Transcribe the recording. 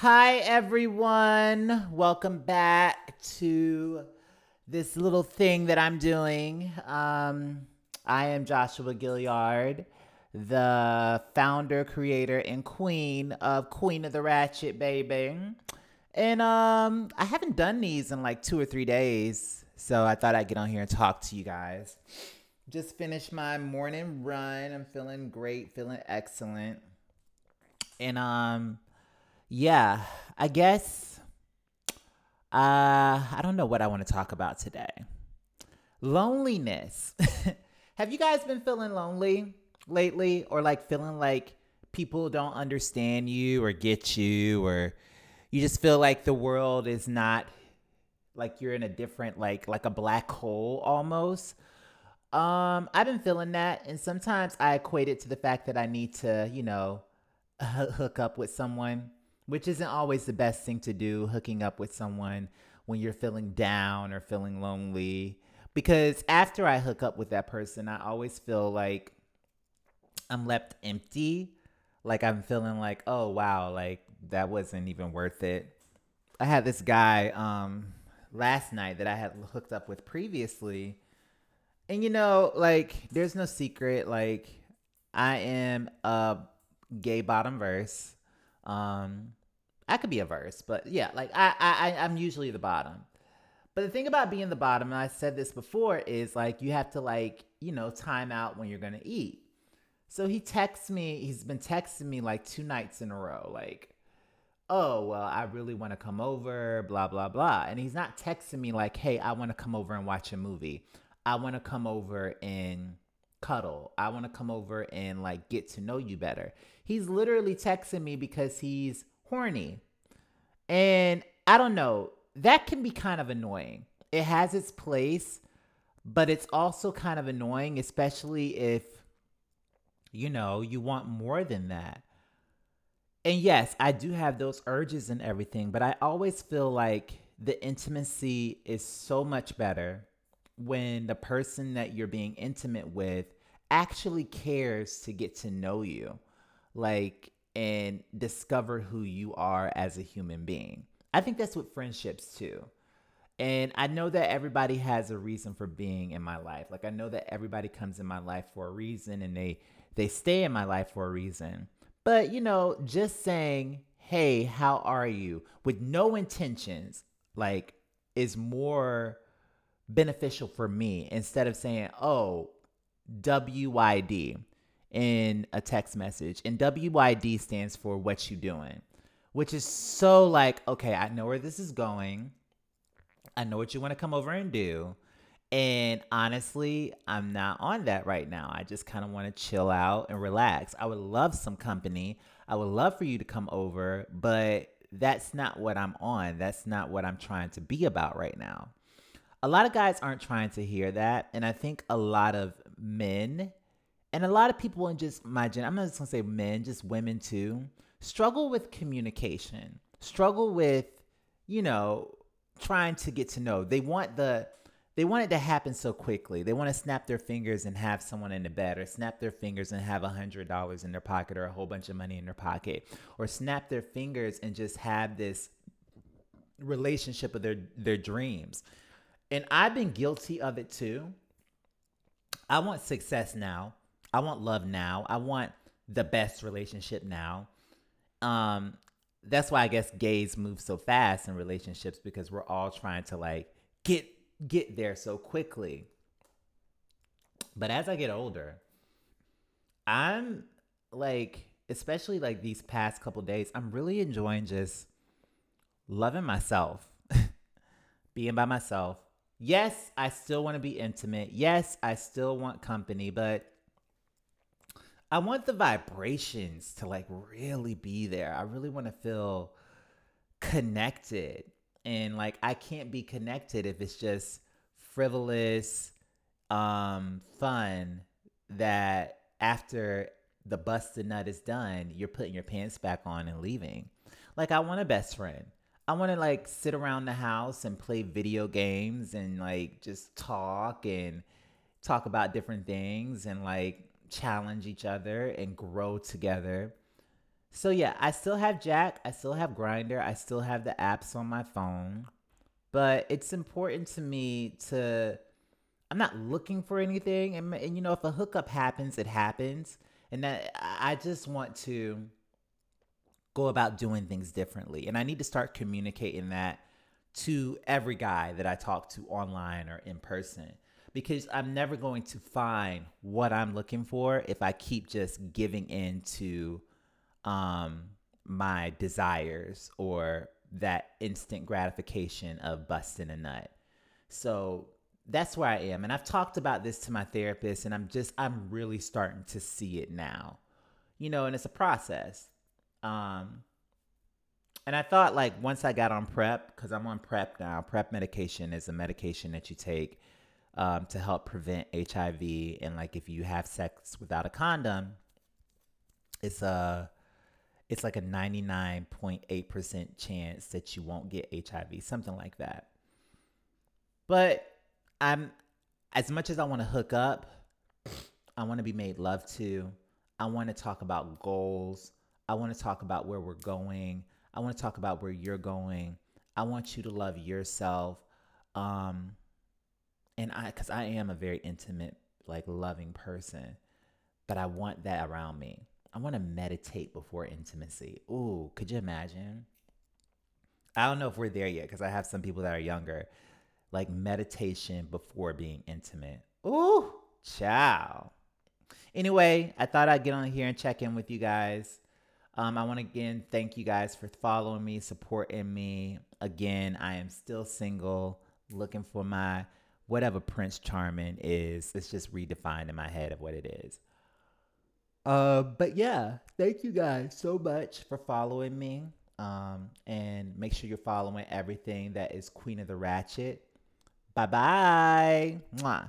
Hi, everyone. Welcome back to this little thing that I'm doing. Um, I am Joshua Gilliard, the founder, creator, and queen of Queen of the Ratchet, baby. And um, I haven't done these in like two or three days, so I thought I'd get on here and talk to you guys. Just finished my morning run. I'm feeling great, feeling excellent. And um yeah, I guess uh I don't know what I want to talk about today. Loneliness. Have you guys been feeling lonely lately or like feeling like people don't understand you or get you or you just feel like the world is not like you're in a different like like a black hole almost? Um, I've been feeling that, and sometimes I equate it to the fact that I need to, you know, hook up with someone, which isn't always the best thing to do, hooking up with someone when you're feeling down or feeling lonely. Because after I hook up with that person, I always feel like I'm left empty. Like I'm feeling like, oh wow, like that wasn't even worth it. I had this guy um last night that I had hooked up with previously and you know, like, there's no secret. Like, I am a gay bottom verse. Um, I could be a verse, but yeah, like I, I, I'm usually the bottom. But the thing about being the bottom, and I said this before, is like you have to like, you know, time out when you're gonna eat. So he texts me, he's been texting me like two nights in a row, like, oh, well, I really want to come over, blah, blah, blah. And he's not texting me like, hey, I want to come over and watch a movie. I want to come over and cuddle. I want to come over and like get to know you better. He's literally texting me because he's horny. And I don't know, that can be kind of annoying. It has its place, but it's also kind of annoying, especially if, you know, you want more than that. And yes, I do have those urges and everything, but I always feel like the intimacy is so much better when the person that you're being intimate with actually cares to get to know you, like, and discover who you are as a human being. I think that's with friendships too. And I know that everybody has a reason for being in my life. Like I know that everybody comes in my life for a reason and they they stay in my life for a reason. But, you know, just saying, "Hey, how are you?" with no intentions like is more beneficial for me instead of saying, oh, WYD in a text message. And WYD stands for what you doing, which is so like, okay, I know where this is going. I know what you want to come over and do. And honestly, I'm not on that right now. I just kind of want to chill out and relax. I would love some company. I would love for you to come over, but that's not what I'm on. That's not what I'm trying to be about right now a lot of guys aren't trying to hear that. And I think a lot of men and a lot of people in just my gen, I'm not just gonna say men, just women too, struggle with communication, struggle with, you know, trying to get to know. They want the they want it to happen so quickly. They want to snap their fingers and have someone in the bed, or snap their fingers and have a hundred dollars in their pocket, or a whole bunch of money in their pocket, or snap their fingers and just have this relationship of their their dreams. And I've been guilty of it too. I want success now. I want love now. I want the best relationship now. Um, that's why I guess gays move so fast in relationships because we're all trying to like get get there so quickly. But as I get older, I'm like, especially like these past couple days, I'm really enjoying just loving myself, being by myself, yes, I still want to be intimate. Yes, I still want company, but I want the vibrations to like really be there. I really want to feel connected. And like I can't be connected if it's just frivolous um fun that after the busted nut is done, you're putting your pants back on and leaving. Like I want a best friend. I want to like sit around the house and play video games and like just talk and talk about different things and like challenge each other and grow together. So yeah, I still have Jack, I still have Grindr, I still have the apps on my phone. But it's important to me to I'm not looking for anything and, and you know if a hookup happens, it happens. And that I just want to go about doing things differently. And I need to start communicating that to every guy that I talk to online or in person because I'm never going to find what I'm looking for if I keep just giving in to um, my desires or that instant gratification of busting a nut. So that's where I am. And I've talked about this to my therapist, and I'm just, I'm really starting to see it now. You know, and it's a process. Um, and I thought, like, once I got on PrEP, because I'm on PrEP now, PrEP medication is a medication that you take um, to help prevent HIV. And like if you have sex without a condom, it's a it's like a 99.8% chance that you won't get HIV, something like that. But I'm as much as I want to hook up, I want to be made love to. I want to talk about goals. I want to talk about where we're going. I want to talk about where you're going. I want you to love yourself. Um, and I, because I am a very intimate, like loving person, but I want that around me. I want to meditate before intimacy. Ooh, could you imagine? I don't know if we're there yet because I have some people that are younger, like meditation before being intimate. Ooh, ciao. Anyway, I thought I'd get on here and check in with you guys. Um, I want to again thank you guys for following me, supporting me. Again, I am still single, looking for my whatever Prince Charming is. It's just redefined in my head of what it is. Uh, but yeah, thank you guys so much for following me. Um, and make sure you're following everything that is Queen of the Ratchet. Bye bye.